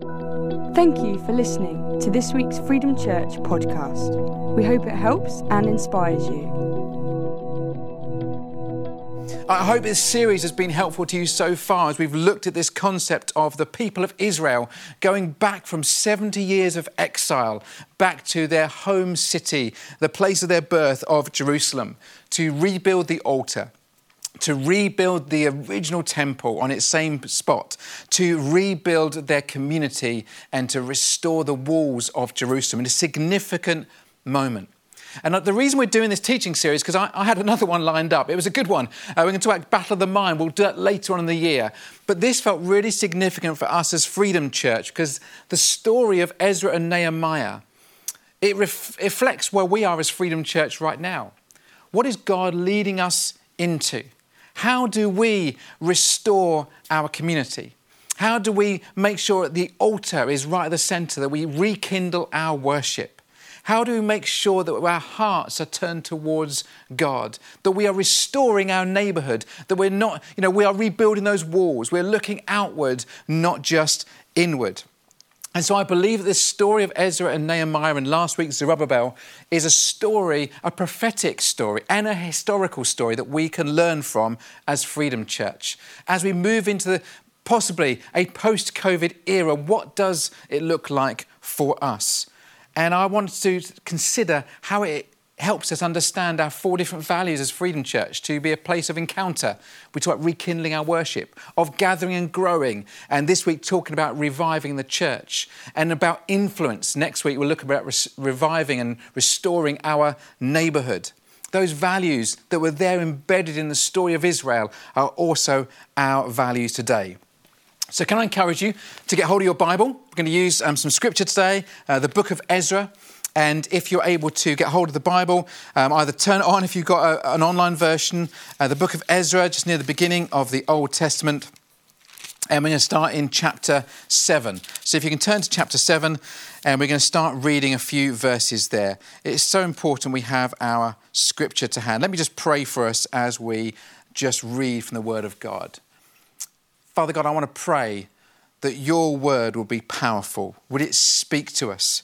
Thank you for listening to this week's Freedom Church podcast. We hope it helps and inspires you. I hope this series has been helpful to you so far as we've looked at this concept of the people of Israel going back from 70 years of exile back to their home city, the place of their birth of Jerusalem, to rebuild the altar to rebuild the original temple on its same spot, to rebuild their community, and to restore the walls of Jerusalem in a significant moment. And the reason we're doing this teaching series, because I, I, had another one lined up. It was a good one. Uh, we're going to talk about Battle of the Mind. We'll do that later on in the year. But this felt really significant for us as Freedom Church because the story of Ezra and Nehemiah, it ref- reflects where we are as Freedom Church right now. What is God leading us into? How do we restore our community? How do we make sure that the altar is right at the center, that we rekindle our worship? How do we make sure that our hearts are turned towards God? That we are restoring our neighborhood? That we're not, you know, we are rebuilding those walls. We're looking outward, not just inward. And so I believe that this story of Ezra and Nehemiah and last week's Zerubbabel is a story, a prophetic story, and a historical story that we can learn from as Freedom Church. As we move into the, possibly a post COVID era, what does it look like for us? And I want to consider how it helps us understand our four different values as Freedom Church to be a place of encounter. We talk about rekindling our worship, of gathering and growing, and this week talking about reviving the church, and about influence. Next week we'll look about re- reviving and restoring our neighborhood. Those values that were there embedded in the story of Israel are also our values today. So, can I encourage you to get hold of your Bible? We're going to use um, some scripture today, uh, the book of Ezra. And if you're able to get hold of the Bible, um, either turn it on if you've got a, an online version, uh, the book of Ezra, just near the beginning of the Old Testament. And we're going to start in chapter 7. So if you can turn to chapter 7, and we're going to start reading a few verses there. It's so important we have our scripture to hand. Let me just pray for us as we just read from the Word of God. Father God, I want to pray that your word will be powerful. Would it speak to us?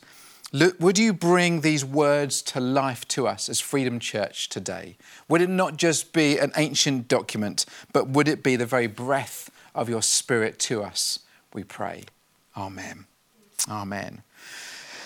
Would you bring these words to life to us as Freedom Church today? Would it not just be an ancient document, but would it be the very breath of your Spirit to us? We pray. Amen. Amen.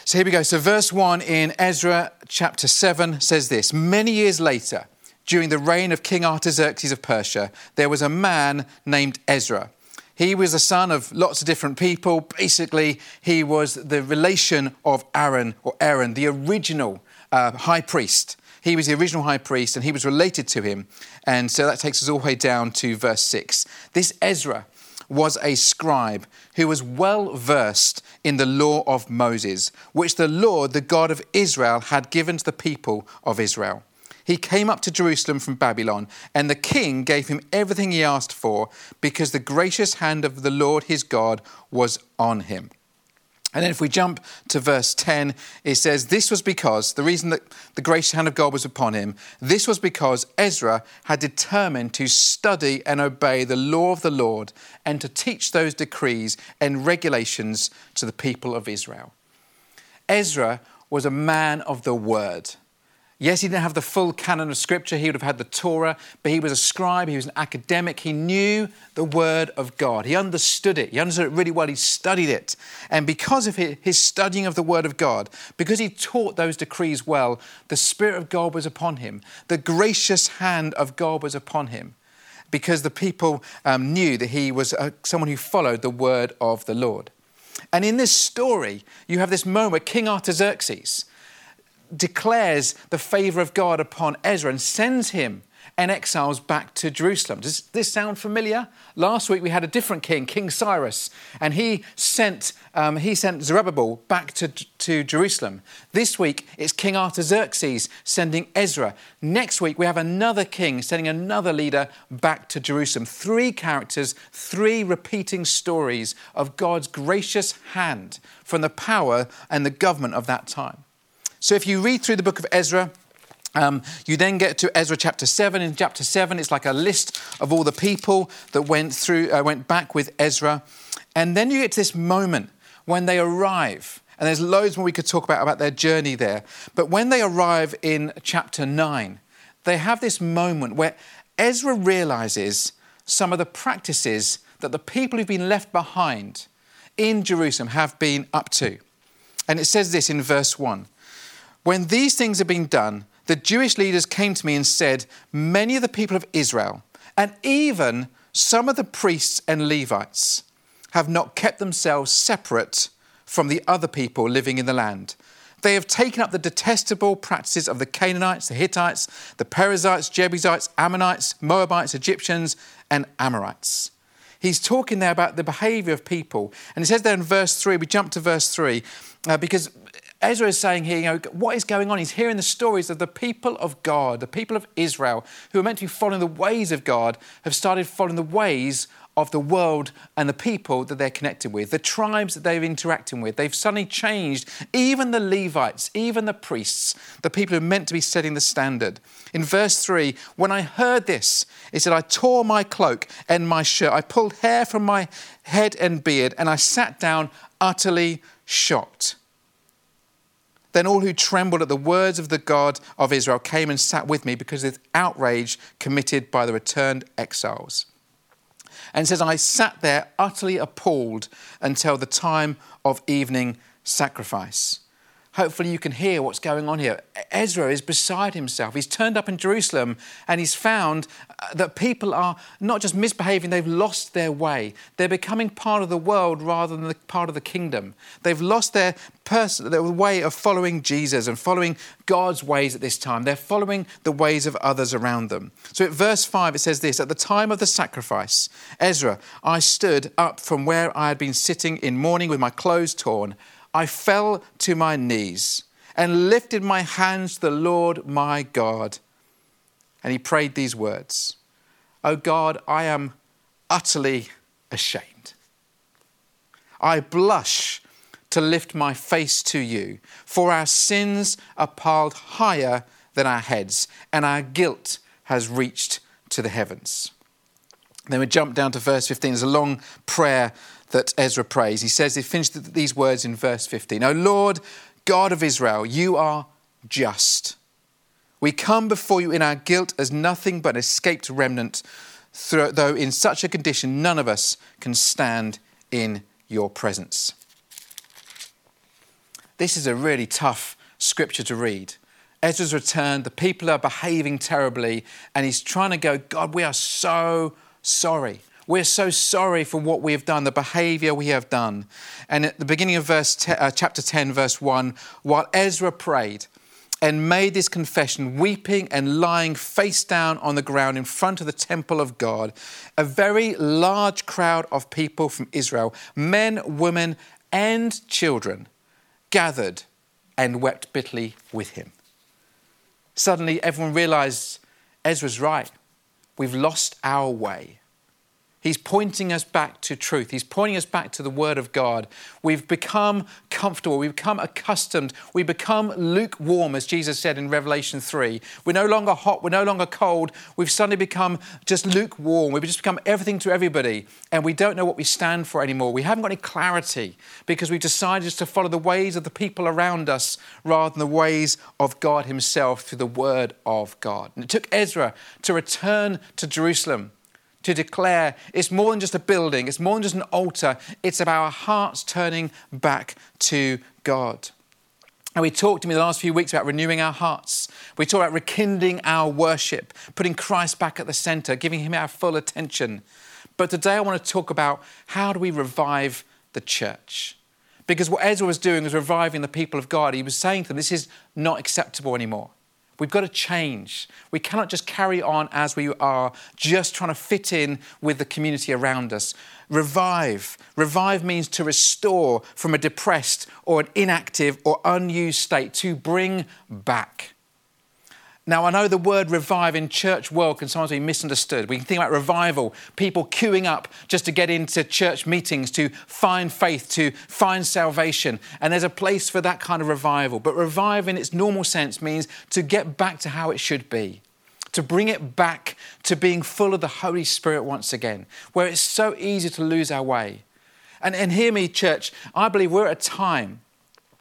So here we go. So, verse 1 in Ezra chapter 7 says this Many years later, during the reign of King Artaxerxes of Persia, there was a man named Ezra he was the son of lots of different people. Basically, he was the relation of Aaron or Aaron, the original uh, high priest. He was the original high priest and he was related to him. And so that takes us all the way down to verse 6. This Ezra was a scribe who was well versed in the law of Moses, which the Lord, the God of Israel, had given to the people of Israel he came up to Jerusalem from Babylon, and the king gave him everything he asked for because the gracious hand of the Lord his God was on him. And then if we jump to verse 10, it says, This was because, the reason that the gracious hand of God was upon him, this was because Ezra had determined to study and obey the law of the Lord and to teach those decrees and regulations to the people of Israel. Ezra was a man of the word. Yes, he didn't have the full canon of scripture. He would have had the Torah, but he was a scribe, he was an academic. He knew the word of God. He understood it. He understood it really well. He studied it. And because of his studying of the word of God, because he taught those decrees well, the Spirit of God was upon him. The gracious hand of God was upon him because the people um, knew that he was uh, someone who followed the word of the Lord. And in this story, you have this moment King Artaxerxes, declares the favor of God upon Ezra and sends him and exiles back to Jerusalem. Does this sound familiar? Last week we had a different king, King Cyrus, and he sent, um, he sent Zerubbabel back to, to Jerusalem. This week it's King Artaxerxes sending Ezra. Next week we have another king sending another leader back to Jerusalem. Three characters, three repeating stories of God's gracious hand from the power and the government of that time. So if you read through the book of Ezra, um, you then get to Ezra chapter 7. In chapter 7, it's like a list of all the people that went through, uh, went back with Ezra. And then you get to this moment when they arrive, and there's loads more we could talk about about their journey there, but when they arrive in chapter 9, they have this moment where Ezra realizes some of the practices that the people who've been left behind in Jerusalem have been up to. And it says this in verse 1 When these things had been done, the Jewish leaders came to me and said, Many of the people of Israel, and even some of the priests and Levites, have not kept themselves separate from the other people living in the land. They have taken up the detestable practices of the Canaanites, the Hittites, the Perizzites, Jebusites, Ammonites, Moabites, Egyptians, and Amorites. He's talking there about the behavior of people. And he says there in verse 3, we jump to verse 3, uh, because Ezra is saying here, you know, what is going on? He's hearing the stories of the people of God, the people of Israel, who are meant to be following the ways of God, have started following the ways of the world and the people that they're connected with, the tribes that they're interacting with. They've suddenly changed. Even the Levites, even the priests, the people who are meant to be setting the standard. In verse 3, when I heard this, it said, I tore my cloak and my shirt. I pulled hair from my head and beard, and I sat down utterly shocked. Then all who trembled at the words of the God of Israel came and sat with me because of the outrage committed by the returned exiles and says, I sat there utterly appalled until the time of evening sacrifice. Hopefully, you can hear what's going on here. Ezra is beside himself. He's turned up in Jerusalem and he's found uh, that people are not just misbehaving, they've lost their way. They're becoming part of the world rather than part of the kingdom. They've lost their, person, their way of following Jesus and following God's ways at this time. They're following the ways of others around them. So at verse 5, it says this At the time of the sacrifice, Ezra, I stood up from where I had been sitting in mourning with my clothes torn. I fell to my knees and lifted my hands to the Lord my God. And he prayed these words O God, I am utterly ashamed. I blush to lift my face to you, for our sins are piled higher than our heads, and our guilt has reached to the heavens. Then we jump down to verse 15. There's a long prayer that Ezra prays. He says, he finished these words in verse fifteen. 15 O Lord, God of Israel, you are just. We come before you in our guilt as nothing but an escaped remnant, though in such a condition none of us can stand in your presence. This is a really tough scripture to read. Ezra's returned, the people are behaving terribly, and he's trying to go, God, we are so sorry. We're so sorry for what we have done, the behavior we have done. And at the beginning of verse uh, chapter 10, verse 1, while Ezra prayed and made this confession, weeping and lying face down on the ground in front of the temple of God, a very large crowd of people from Israel, men, women, and children, gathered and wept bitterly with him. Suddenly, everyone realized Ezra's right. We've lost our way. He's pointing us back to truth. He's pointing us back to the Word of God. We've become comfortable. We've become accustomed. We become lukewarm, as Jesus said in Revelation 3. We're no longer hot. We're no longer cold. We've suddenly become just lukewarm. We've just become everything to everybody. And we don't know what we stand for anymore. We haven't got any clarity because we've decided to follow the ways of the people around us rather than the ways of God Himself through the Word of God. And it took Ezra to return to Jerusalem to declare it's more than just a building, it's more than just an altar, it's about our hearts turning back to God. And we talked to me the last few weeks about renewing our hearts. We talked about rekindling our worship, putting Christ back at the center, giving him our full attention. But today I want to talk about how do we revive the church? Because what Ezra was doing was reviving the people of God. He was saying to them, this is not acceptable anymore. We've got to change. We cannot just carry on as we are, just trying to fit in with the community around us. Revive. Revive means to restore from a depressed or an inactive or unused state, to bring back. Now, I know the word revive in church world can sometimes be misunderstood. We can think about revival, people queuing up just to get into church meetings, to find faith, to find salvation. And there's a place for that kind of revival. But revive in its normal sense means to get back to how it should be, to bring it back to being full of the Holy Spirit once again, where it's so easy to lose our way. And, and hear me, church, I believe we're at a time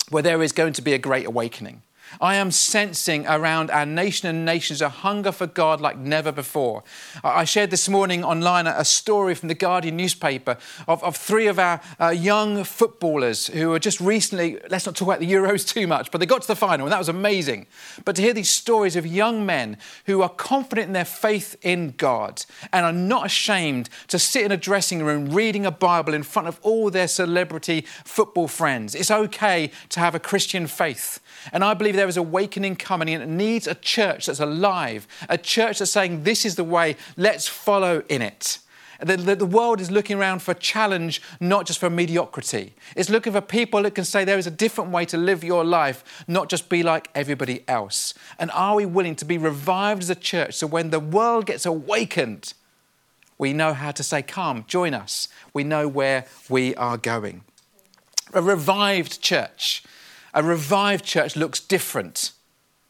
where there is going to be a great awakening. I am sensing around our nation and nations a hunger for God like never before. I shared this morning online a story from the Guardian newspaper of, of three of our uh, young footballers who were just recently, let's not talk about the Euros too much, but they got to the final and that was amazing. But to hear these stories of young men who are confident in their faith in God and are not ashamed to sit in a dressing room reading a Bible in front of all their celebrity football friends. It's okay to have a Christian faith. And I believe there is awakening coming, and it needs a church that's alive, a church that's saying, This is the way, let's follow in it. The, the, the, world is looking around for challenge, not just for mediocrity. It's looking for people that can say there is a different way to live your life, not just be like everybody else. And are we willing to be revived as a church so when the world gets awakened, we know how to say, Come, join us. We know where we are going. A revived church a revived church looks different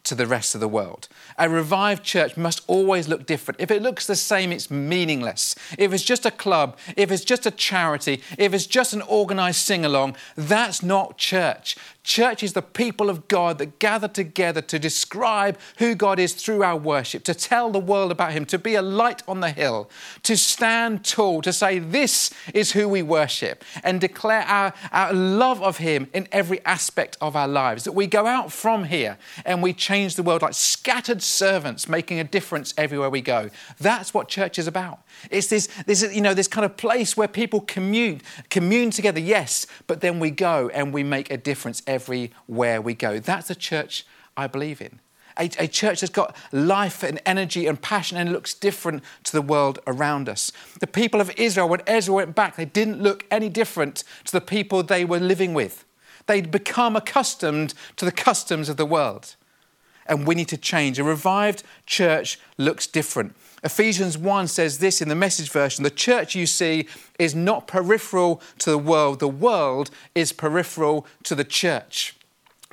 to the rest of the world. A revived church must always look different. If it looks the same, it's meaningless. If it's just a club, if it's just a charity, if it's just an organized sing along, that's not church. Church is the people of God that gather together to describe who God is through our worship, to tell the world about Him, to be a light on the hill, to stand tall, to say, This is who we worship, and declare our, our love of Him in every aspect of our lives. That we go out from here and we change the world like scattered servants, making a difference everywhere we go. That's what church is about. It's this, this, you know, this kind of place where people commune, commune together, yes, but then we go and we make a difference everywhere we go. That's a church I believe in. A, a, church that's got life and energy and passion and looks different to the world around us. The people of Israel, when Ezra went back, they didn't look any different to the people they were living with. They'd become accustomed to the customs of the world. And we need to change. A revived church looks different. Ephesians 1 says this in the message version the church you see is not peripheral to the world, the world is peripheral to the church.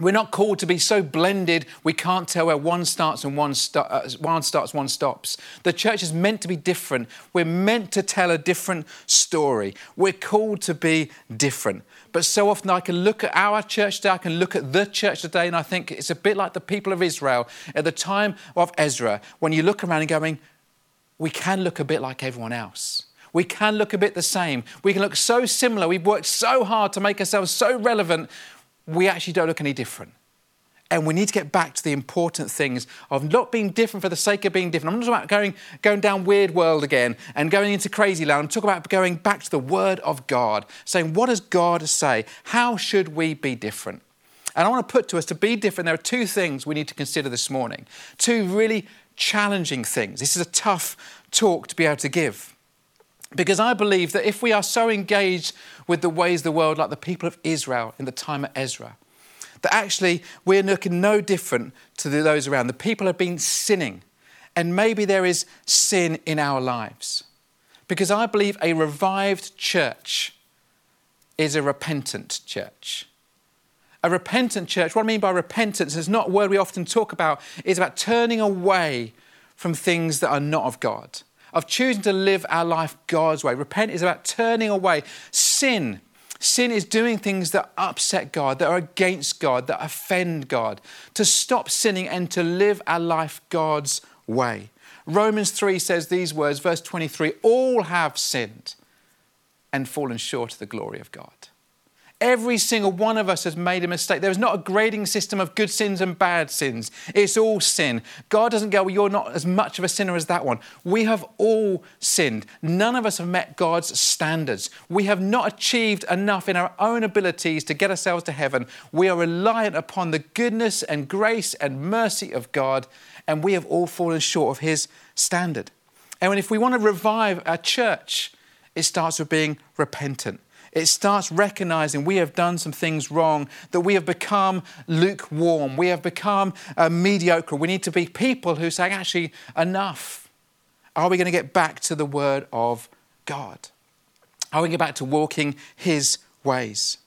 We're not called to be so blended we can't tell where one starts and one, uh, one starts, one stops. The church is meant to be different. We're meant to tell a different story. We're called to be different. But so often I can look at our church today, I can look at the church today, and I think it's a bit like the people of Israel at the time of Ezra, when you look around and going, we can look a bit like everyone else. We can look a bit the same. We can look so similar. We've worked so hard to make ourselves so relevant, we actually don't look any different. And we need to get back to the important things of not being different for the sake of being different. I'm not talking about going, going down weird world again and going into crazy land. I'm talking about going back to the Word of God, saying, what does God say? How should we be different? And I want to put to us to be different, there are two things we need to consider this morning. Two really challenging things. This is a tough talk to be able to give. Because I believe that if we are so engaged with the ways of the world, like the people of Israel in the time of Ezra, that actually we're looking no different to those around. The people have been sinning, and maybe there is sin in our lives. Because I believe a revived church is a repentant church. A repentant church, what I mean by repentance is not a word we often talk about, it's about turning away from things that are not of God, of choosing to live our life God's way. Repent is about turning away. Sin, sin is doing things that upset God, that are against God, that offend God. To stop sinning and to live our life God's way. Romans 3 says these words, verse 23 all have sinned and fallen short of the glory of God. Every single one of us has made a mistake. There is not a grading system of good sins and bad sins. It's all sin. God doesn't go, well, you're not as much of a sinner as that one. We have all sinned. None of us have met God's standards. We have not achieved enough in our own abilities to get ourselves to heaven. We are reliant upon the goodness and grace and mercy of God, and we have all fallen short of His standard. And if we want to revive our church, it starts with being repentant. It starts recognizing we have done some things wrong, that we have become lukewarm, we have become uh, mediocre. We need to be people who say, actually, enough. Are we going to get back to the Word of God? Are we going to get back to walking His ways?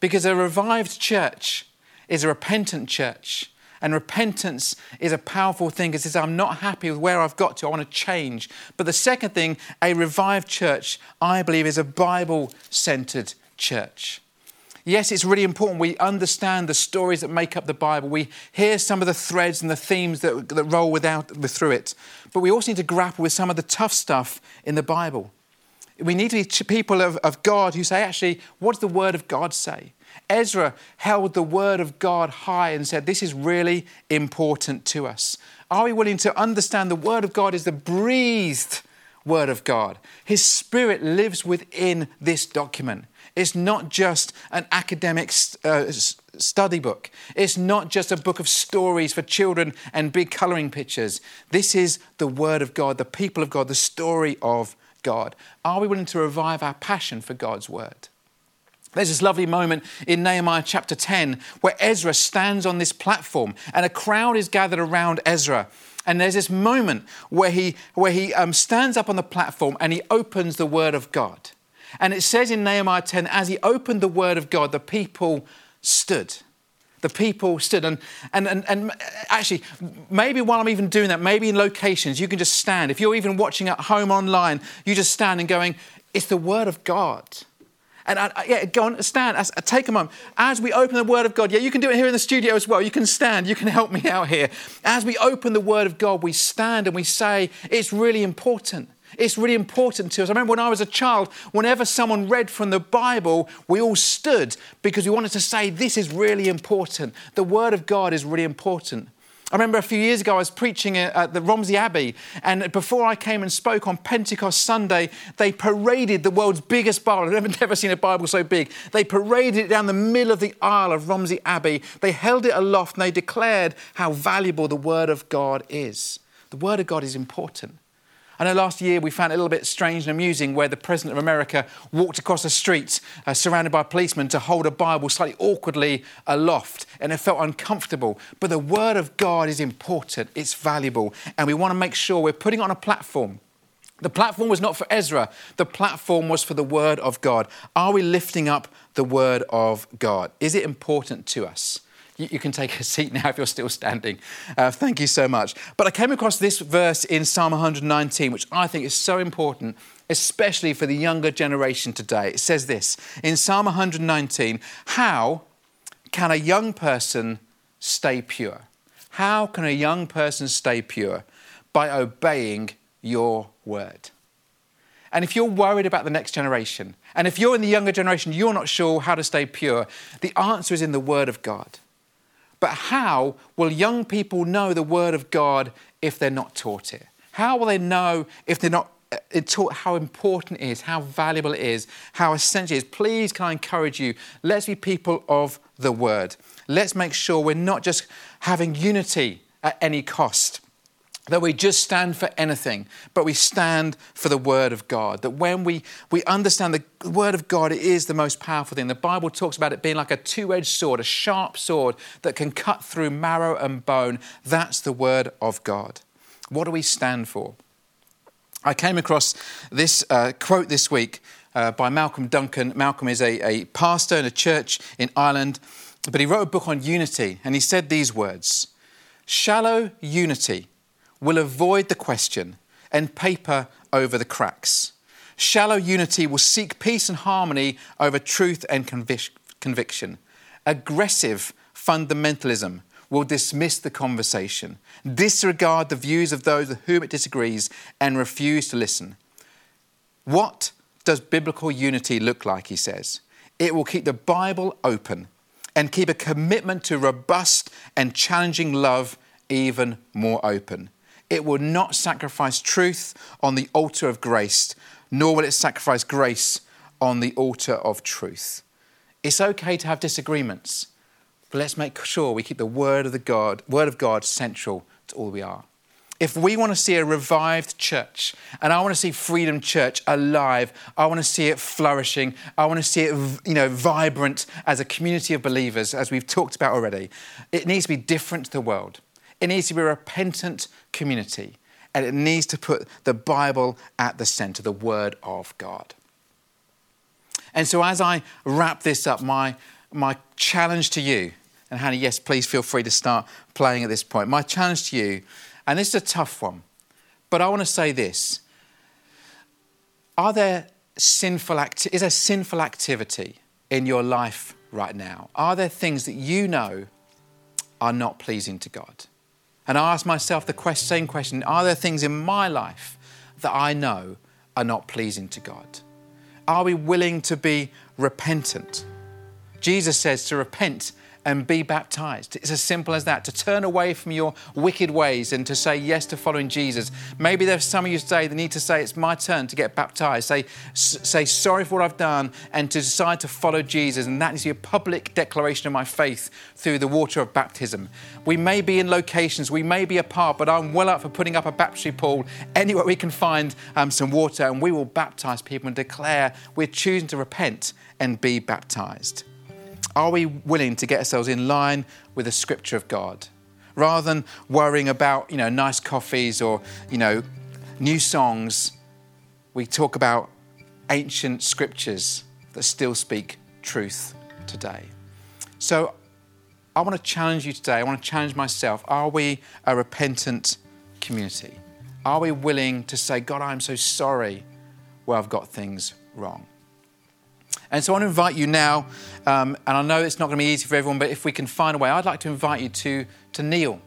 Because a revived church is a repentant church, And repentance is a powerful thing because it says, I'm not happy with where I've got to, I want to change. But the second thing, a revived church, I believe, is a Bible centered church. Yes, it's really important we understand the stories that make up the Bible. We hear some of the threads and the themes that, that roll without, through it. But we also need to grapple with some of the tough stuff in the Bible. We need to be people of, of God who say, actually, what does the Word of God say? Ezra held the Word of God high and said, This is really important to us. Are we willing to understand the Word of God is the breathed Word of God? His Spirit lives within this document. It's not just an academic uh, study book. It's not just a book of stories for children and big colouring pictures. This is the Word of God, the people of God, the story of God. Are we willing to revive our passion for God's Word? There's this lovely moment in Nehemiah chapter 10 where Ezra stands on this platform and a crowd is gathered around Ezra. And there's this moment where he, where he um, stands up on the platform and he opens the Word of God. And it says in Nehemiah 10, as he opened the Word of God, the people stood. The people stood. And, and, and, and actually, maybe while I'm even doing that, maybe in locations, you can just stand. If you're even watching at home online, you just stand and going, it's the Word of God. And I, yeah, go on, stand. As, uh, take a moment. As we open the Word of God, yeah, you can do it here in the studio as well. You can stand. You can help me out here. As we open the Word of God, we stand and we say, it's really important. It's really important to us. I remember when I was a child, whenever someone read from the Bible, we all stood because we wanted to say, This is really important. The Word of God is really important. I remember a few years ago, I was preaching at the Romsey Abbey, and before I came and spoke on Pentecost Sunday, they paraded the world's biggest Bible. I've never, seen a Bible so big. They paraded it down the middle of the aisle of Romsey Abbey. They held it aloft and they declared how valuable the Word of God is. The Word of God is important. I know last year we found it a little bit strange and amusing where the President of America walked across the street uh, surrounded by policemen to hold a Bible slightly awkwardly aloft, and it felt uncomfortable. But the Word of God is important, it's valuable, and we want to make sure we're putting it on a platform. The platform was not for Ezra, the platform was for the Word of God. Are we lifting up the Word of God? Is it important to us? You, you, can take a seat now if you're still standing. Uh, thank you so much. But I came across this verse in Psalm 119, which I think is so important, especially for the younger generation today. It says this in Psalm 119 How can a young person stay pure? How can a young person stay pure? By obeying your word. And if you're worried about the next generation, and if you're in the younger generation, you're not sure how to stay pure, the answer is in the Word of God. But how will young people know the Word of God if they're not taught it? How will they know if they're not uh, taught how important it is, how valuable it is, how essential it is? Please, can I encourage you? Let's be people of the Word. Let's make sure we're not just having unity at any cost that we just stand for anything, but we stand for the Word of God. That when we, we understand the Word of God it is the most powerful thing. The Bible talks about it being like a two edged sword, a sharp sword that can cut through marrow and bone. That's the Word of God. What do we stand for? I came across this uh, quote this week uh, by Malcolm Duncan. Malcolm is a, a pastor in a church in Ireland, but he wrote a book on unity, and he said these words Shallow unity will avoid the question and paper over the cracks. Shallow unity will seek peace and harmony over truth and convic- conviction. Aggressive fundamentalism will dismiss the conversation, disregard the views of those with whom it disagrees, and refuse to listen. What does biblical unity look like? He says. It will keep the Bible open and keep a commitment to robust and challenging love even more open. It will not sacrifice truth on the altar of grace, nor will it sacrifice grace on the altar of truth. It's okay to have disagreements, but let's make sure we keep the word of the God, word of God central to all we are. If we want to see a revived church, and I want to see Freedom Church alive, I want to see it flourishing, I want to see it, you know, vibrant as a community of believers, as we've talked about already, it needs to be different to the world. It needs to be a repentant community, and it needs to put the Bible at the center, the Word of God. And so, as I wrap this up, my, my challenge to you And Hannah, yes, please feel free to start playing at this point. My challenge to you, and this is a tough one, but I want to say this. Are there sinful acti- is there sinful activity in your life right now? Are there things that you know are not pleasing to God? And I ask myself the same question Are there things in my life that I know are not pleasing to God? Are we willing to be repentant? Jesus says to repent and be baptized. It's as simple as that to turn away from your wicked ways and to say yes to following Jesus. Maybe there's some of you today that need to say, It's my turn to get baptized. Say, say sorry for what I've done and to decide to follow Jesus. And that is your public declaration of my faith through the water of baptism. We may be in locations, we may be apart, but I'm well up for putting up a baptistry pool anywhere we can find um, some water and we will baptize people and declare we're choosing to repent and be baptized. Are we willing to get ourselves in line with the scripture of God? Rather than worrying about, you know, nice coffees or, you know, new songs, we talk about ancient scriptures that still speak truth today. So I want to challenge you today. I want to challenge myself. Are we a repentant community? Are we willing to say, God, I'm so sorry where I've got things wrong? And so I want to invite you now, um, and I know it's not going to be easy for everyone, but if we can find a way, I'd like to invite you to, to kneel,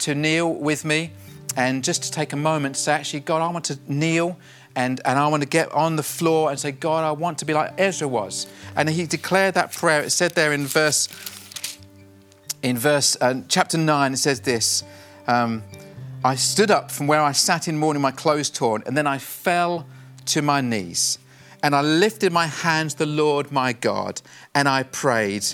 to kneel with me, and just to take a moment to say, actually, God, I want to kneel and, and I want to get on the floor and say, God, I want to be like Ezra was. And he declared that prayer. It said there in verse, in verse uh, chapter 9, it says this um, I stood up from where I sat in mourning, my clothes torn, and then I fell to my knees. And I lifted my hands to the Lord my God, and I prayed,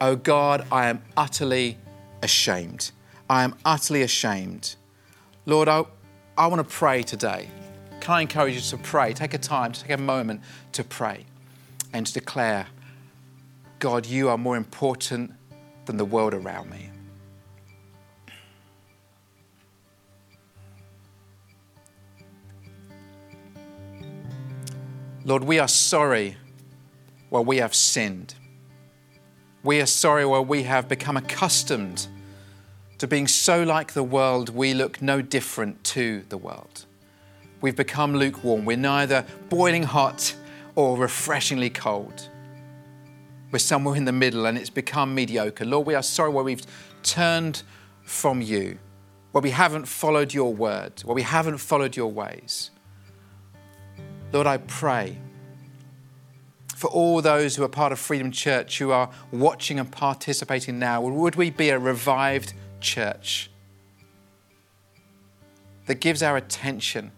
Oh God, I am utterly ashamed. I am utterly ashamed. Lord, I, I want to pray today. Can I encourage you to pray? Take a time, take a moment to pray and to declare, God, you are more important than the world around me. Lord, we are sorry where we have sinned. We are sorry where we have become accustomed to being so like the world, we look no different to the world. We've become lukewarm. We're neither boiling hot or refreshingly cold. We're somewhere in the middle and it's become mediocre. Lord, we are sorry where we've turned from you, where we haven't followed your word, where we haven't followed your ways. Lord, I pray for all those who are part of Freedom Church who are watching and participating now, would we be a revived church that gives our attention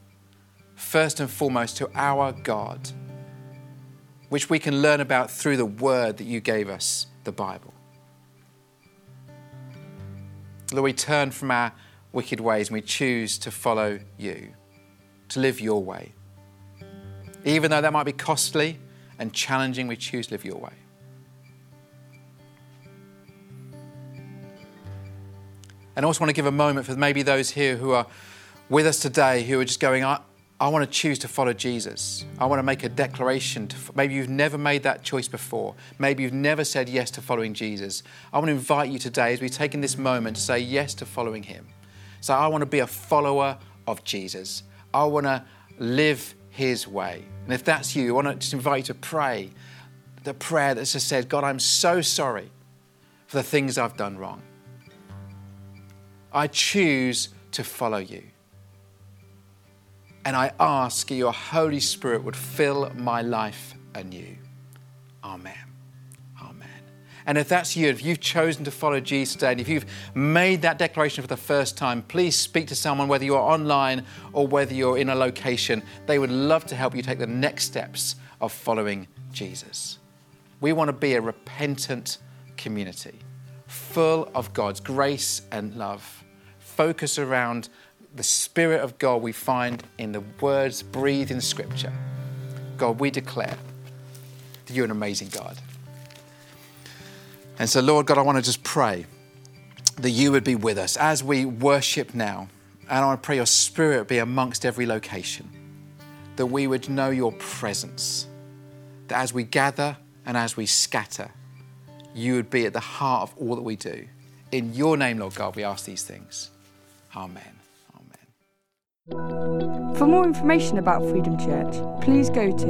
first and foremost to our God, which we can learn about through the word that you gave us, the Bible? Lord, we turn from our wicked ways and we choose to follow you, to live your way. Even though that might be costly and challenging, we choose to live your way. And I also want to give a moment for maybe those here who are with us today who are just going, I, I want to choose to follow Jesus. I want to make a declaration. To, maybe you've never made that choice before. Maybe you've never said yes to following Jesus. I want to invite you today as we've taken this moment to say yes to following Him. So I want to be a follower of Jesus. I want to live his way. And if that's you, I want to just invite you to pray the prayer that just says, God, I'm so sorry for the things I've done wrong. I choose to follow you. And I ask your Holy Spirit would fill my life anew. Amen. And if that's you, if you've chosen to follow Jesus today, and if you've made that declaration for the first time, please speak to someone, whether you're online or whether you're in a location. They would love to help you take the next steps of following Jesus. We want to be a repentant community, full of God's grace and love, focus around the Spirit of God we find in the words breathed in Scripture. God, we declare that you're an amazing God. And so, Lord God, I want to just pray that you would be with us as we worship now. And I pray your spirit be amongst every location, that we would know your presence, that as we gather and as we scatter, you would be at the heart of all that we do. In your name, Lord God, we ask these things. Amen. Amen. For more information about Freedom Church, please go to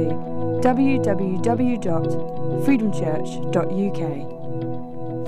www.freedomchurch.uk.